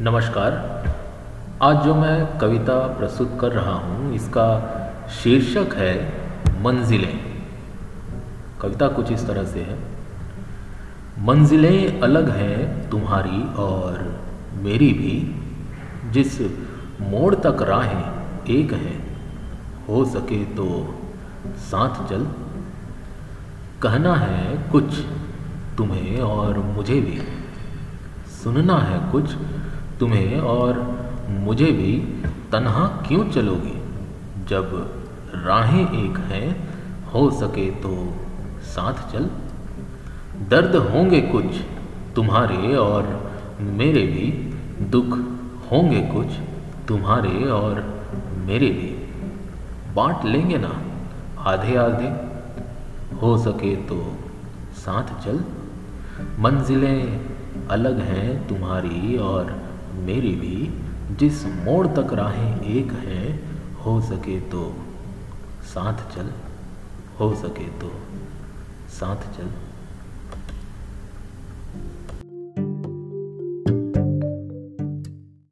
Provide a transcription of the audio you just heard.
नमस्कार। आज जो मैं कविता प्रस्तुत कर रहा हूँ, इसका शीर्षक है मंजिलें। कविता कुछ इस तरह से है। मंजिलें अलग हैं तुम्हारी और मेरी भी। जिस मोड़ तक राहें एक हैं, हो सके तो साथ चल। कहना है कुछ तुम्हें और मुझे भी। सुनना है कुछ तुम्हें और मुझे भी तन्हा क्यों चलोगी? जब राहें एक हैं, हो सके तो साथ चल। दर्द होंगे कुछ तुम्हारे और मेरे भी, दुख होंगे कुछ तुम्हारे और मेरे भी। बांट लेंगे ना, आधे आधे, हो सके तो साथ चल। मंजिलें अलग हैं तुम्हारी और मेरी भी जिस मोड़ तक राहें एक हैं, हो सके तो। साथ चल, हो सके तो। साथ चल।